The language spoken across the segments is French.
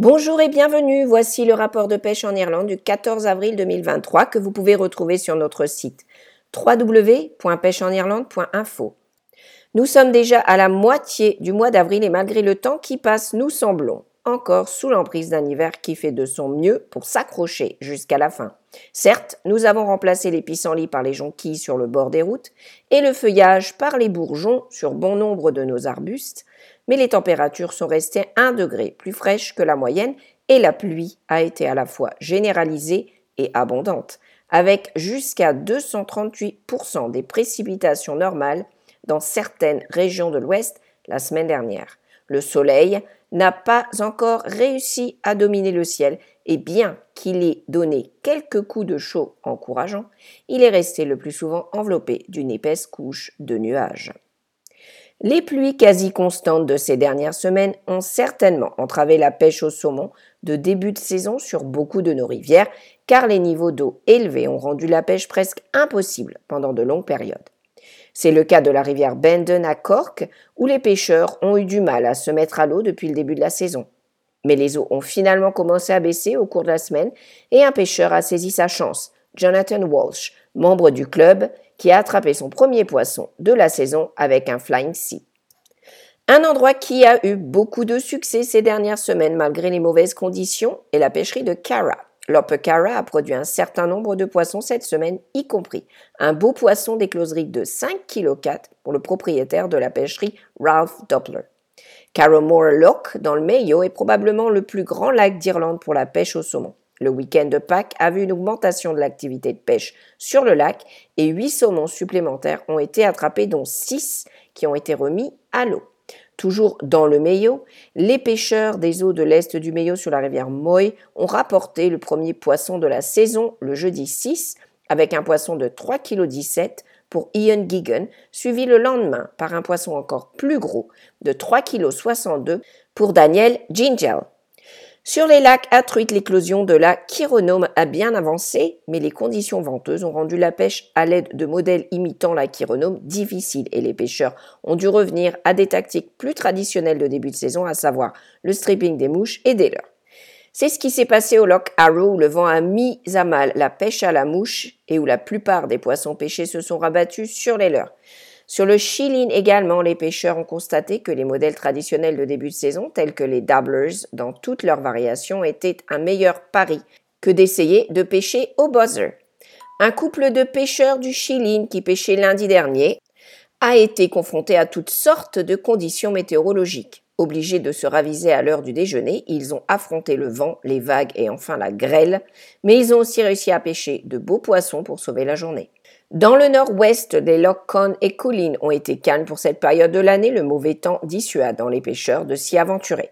Bonjour et bienvenue, voici le rapport de pêche en Irlande du 14 avril 2023 que vous pouvez retrouver sur notre site www.pêcheenirlande.info. Nous sommes déjà à la moitié du mois d'avril et malgré le temps qui passe, nous semblons encore sous l'emprise d'un hiver qui fait de son mieux pour s'accrocher jusqu'à la fin. Certes, nous avons remplacé les pissenlits par les jonquilles sur le bord des routes et le feuillage par les bourgeons sur bon nombre de nos arbustes, mais les températures sont restées un degré plus fraîches que la moyenne et la pluie a été à la fois généralisée et abondante, avec jusqu'à 238% des précipitations normales dans certaines régions de l'Ouest la semaine dernière. Le soleil n'a pas encore réussi à dominer le ciel et bien qu'il ait donné quelques coups de chaud encourageants, il est resté le plus souvent enveloppé d'une épaisse couche de nuages. Les pluies quasi constantes de ces dernières semaines ont certainement entravé la pêche au saumon de début de saison sur beaucoup de nos rivières, car les niveaux d'eau élevés ont rendu la pêche presque impossible pendant de longues périodes. C'est le cas de la rivière Benden à Cork, où les pêcheurs ont eu du mal à se mettre à l'eau depuis le début de la saison. Mais les eaux ont finalement commencé à baisser au cours de la semaine et un pêcheur a saisi sa chance, Jonathan Walsh, membre du club, qui a attrapé son premier poisson de la saison avec un Flying Sea. Un endroit qui a eu beaucoup de succès ces dernières semaines malgré les mauvaises conditions est la pêcherie de Cara. L'Upper Cara a produit un certain nombre de poissons cette semaine, y compris un beau poisson d'écloserie de 5,4 kg pour le propriétaire de la pêcherie Ralph Doppler. Carrowmore Loch, dans le Mayo, est probablement le plus grand lac d'Irlande pour la pêche au saumon. Le week-end de Pâques a vu une augmentation de l'activité de pêche sur le lac et huit saumons supplémentaires ont été attrapés, dont six qui ont été remis à l'eau. Toujours dans le Mayo, les pêcheurs des eaux de l'est du Mayo sur la rivière Moy ont rapporté le premier poisson de la saison le jeudi 6 avec un poisson de 3,17 kg pour Ian Gigan, suivi le lendemain par un poisson encore plus gros de 3,62 kg pour Daniel Gingel. Sur les lacs à truite, l'éclosion de la chironome a bien avancé, mais les conditions venteuses ont rendu la pêche à l'aide de modèles imitant la chironome difficile et les pêcheurs ont dû revenir à des tactiques plus traditionnelles de début de saison, à savoir le stripping des mouches et des leurres. C'est ce qui s'est passé au Loch Arrow où le vent a mis à mal la pêche à la mouche et où la plupart des poissons pêchés se sont rabattus sur les leurres. Sur le Shilin également, les pêcheurs ont constaté que les modèles traditionnels de début de saison, tels que les dabblers dans toutes leurs variations, étaient un meilleur pari que d'essayer de pêcher au buzzer. Un couple de pêcheurs du Shilin qui pêchait lundi dernier a été confronté à toutes sortes de conditions météorologiques. Obligés de se raviser à l'heure du déjeuner, ils ont affronté le vent, les vagues et enfin la grêle, mais ils ont aussi réussi à pêcher de beaux poissons pour sauver la journée. Dans le nord-ouest, les lochs Con et collines ont été calmes pour cette période de l'année. Le mauvais temps dissuade dans les pêcheurs de s'y aventurer.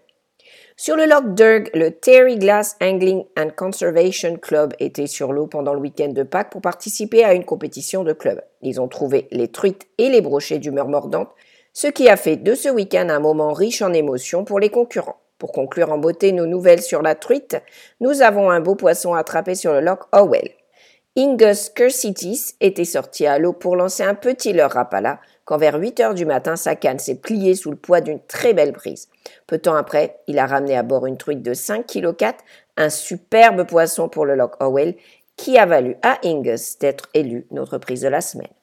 Sur le loch Durg, le Terry Glass Angling and Conservation Club était sur l'eau pendant le week-end de Pâques pour participer à une compétition de club. Ils ont trouvé les truites et les brochets d'humeur mordante, ce qui a fait de ce week-end un moment riche en émotions pour les concurrents. Pour conclure en beauté nos nouvelles sur la truite, nous avons un beau poisson attrapé sur le loch Howell. Ingus Cursitis était sorti à l'eau pour lancer un petit leurre rapala quand vers 8 heures du matin, sa canne s'est pliée sous le poids d'une très belle prise. Peu de temps après, il a ramené à bord une truite de 5 kg 4, un superbe poisson pour le Loch Howell qui a valu à Ingus d'être élu notre prise de la semaine.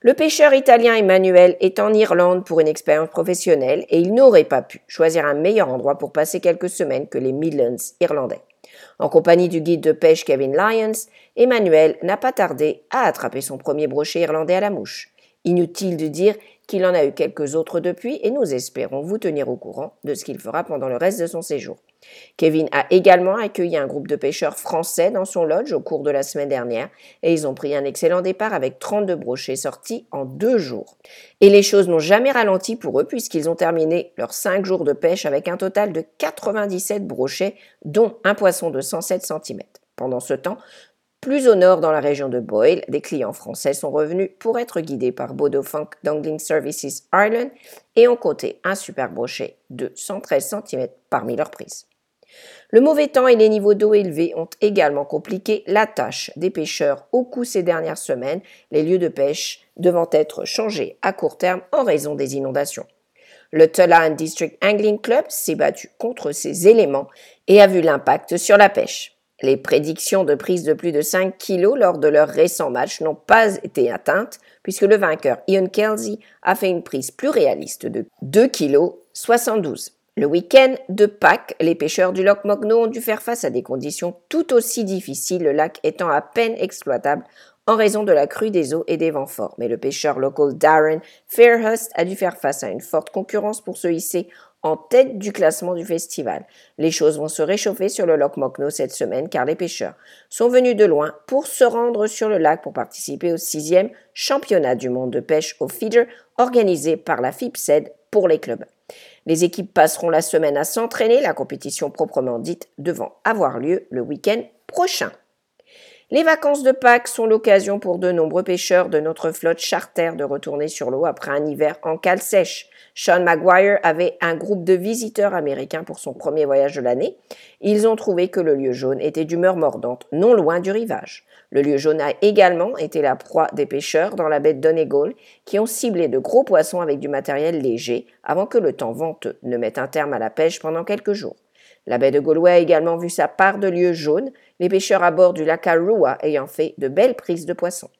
Le pêcheur italien Emmanuel est en Irlande pour une expérience professionnelle et il n'aurait pas pu choisir un meilleur endroit pour passer quelques semaines que les Midlands irlandais. En compagnie du guide de pêche Kevin Lyons, Emmanuel n'a pas tardé à attraper son premier brochet irlandais à la mouche. Inutile de dire qu'il en a eu quelques autres depuis et nous espérons vous tenir au courant de ce qu'il fera pendant le reste de son séjour. Kevin a également accueilli un groupe de pêcheurs français dans son lodge au cours de la semaine dernière et ils ont pris un excellent départ avec 32 brochets sortis en deux jours. Et les choses n'ont jamais ralenti pour eux puisqu'ils ont terminé leurs cinq jours de pêche avec un total de 97 brochets dont un poisson de 107 cm. Pendant ce temps, plus au nord, dans la région de Boyle, des clients français sont revenus pour être guidés par Bodo Funk Dangling Services Ireland et ont compté un super brochet de 113 cm parmi leurs prises. Le mauvais temps et les niveaux d'eau élevés ont également compliqué la tâche des pêcheurs au cours ces dernières semaines, les lieux de pêche devant être changés à court terme en raison des inondations. Le Tolan District Angling Club s'est battu contre ces éléments et a vu l'impact sur la pêche. Les prédictions de prise de plus de 5 kilos lors de leur récent match n'ont pas été atteintes puisque le vainqueur Ian Kelsey a fait une prise plus réaliste de 2 kg 72. Le week-end de Pâques, les pêcheurs du lac Mogno ont dû faire face à des conditions tout aussi difficiles, le lac étant à peine exploitable en raison de la crue des eaux et des vents forts. Mais le pêcheur local Darren Fairhurst a dû faire face à une forte concurrence pour se hisser en tête du classement du festival. Les choses vont se réchauffer sur le lac Mokno cette semaine car les pêcheurs sont venus de loin pour se rendre sur le lac pour participer au sixième championnat du monde de pêche au feeder organisé par la FIPSED pour les clubs. Les équipes passeront la semaine à s'entraîner, la compétition proprement dite devant avoir lieu le week-end prochain. Les vacances de Pâques sont l'occasion pour de nombreux pêcheurs de notre flotte charter de retourner sur l'eau après un hiver en cale sèche. Sean Maguire avait un groupe de visiteurs américains pour son premier voyage de l'année. Ils ont trouvé que le lieu jaune était d'humeur mordante, non loin du rivage. Le lieu jaune a également été la proie des pêcheurs dans la baie de Donegal qui ont ciblé de gros poissons avec du matériel léger avant que le temps venteux ne mette un terme à la pêche pendant quelques jours. La baie de Galway a également vu sa part de lieux jaunes, les pêcheurs à bord du lac Arua ayant fait de belles prises de poissons.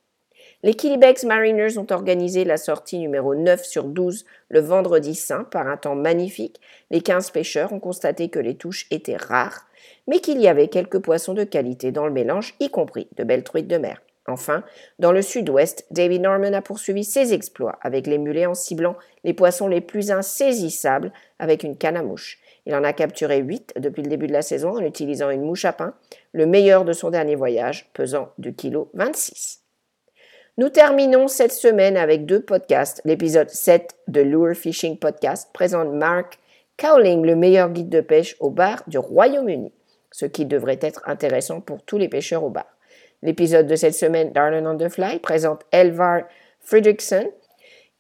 Les Killybegs Mariners ont organisé la sortie numéro 9 sur 12 le vendredi saint par un temps magnifique. Les 15 pêcheurs ont constaté que les touches étaient rares, mais qu'il y avait quelques poissons de qualité dans le mélange, y compris de belles truites de mer. Enfin, dans le sud-ouest, David Norman a poursuivi ses exploits avec les mulets en ciblant les poissons les plus insaisissables avec une canne à mouche. Il en a capturé 8 depuis le début de la saison en utilisant une mouche à pain, le meilleur de son dernier voyage, pesant 2 kg 26. Nous terminons cette semaine avec deux podcasts. L'épisode 7 de Lure Fishing Podcast présente Mark Cowling, le meilleur guide de pêche au bar du Royaume-Uni, ce qui devrait être intéressant pour tous les pêcheurs au bar. L'épisode de cette semaine, Darling on the Fly, présente Elvar Fredrickson,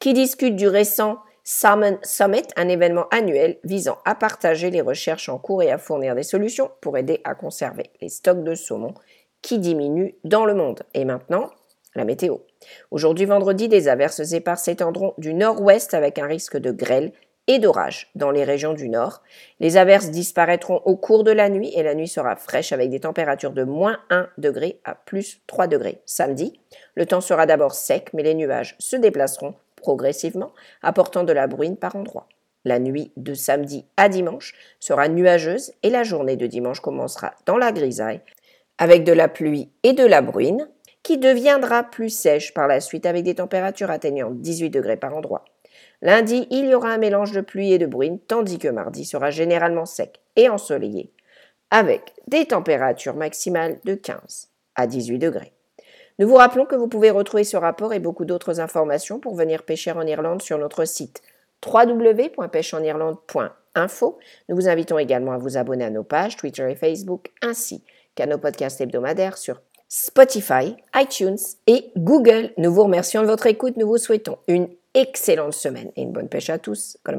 qui discute du récent Summit, un événement annuel visant à partager les recherches en cours et à fournir des solutions pour aider à conserver les stocks de saumon qui diminuent dans le monde. Et maintenant, la météo. Aujourd'hui vendredi, des averses éparses s'étendront du nord-ouest avec un risque de grêle et d'orage dans les régions du nord. Les averses disparaîtront au cours de la nuit et la nuit sera fraîche avec des températures de moins 1 degré à plus 3 degrés. Samedi, le temps sera d'abord sec mais les nuages se déplaceront progressivement, apportant de la bruine par endroits. La nuit de samedi à dimanche sera nuageuse et la journée de dimanche commencera dans la grisaille avec de la pluie et de la bruine qui deviendra plus sèche par la suite avec des températures atteignant 18 degrés par endroit. Lundi, il y aura un mélange de pluie et de bruine, tandis que mardi sera généralement sec et ensoleillé, avec des températures maximales de 15 à 18 degrés. Nous vous rappelons que vous pouvez retrouver ce rapport et beaucoup d'autres informations pour venir pêcher en Irlande sur notre site www.pêcheenirlande.info. Nous vous invitons également à vous abonner à nos pages Twitter et Facebook ainsi qu'à nos podcasts hebdomadaires sur Spotify, iTunes et Google. Nous vous remercions de votre écoute. Nous vous souhaitons une excellente semaine et une bonne pêche à tous. À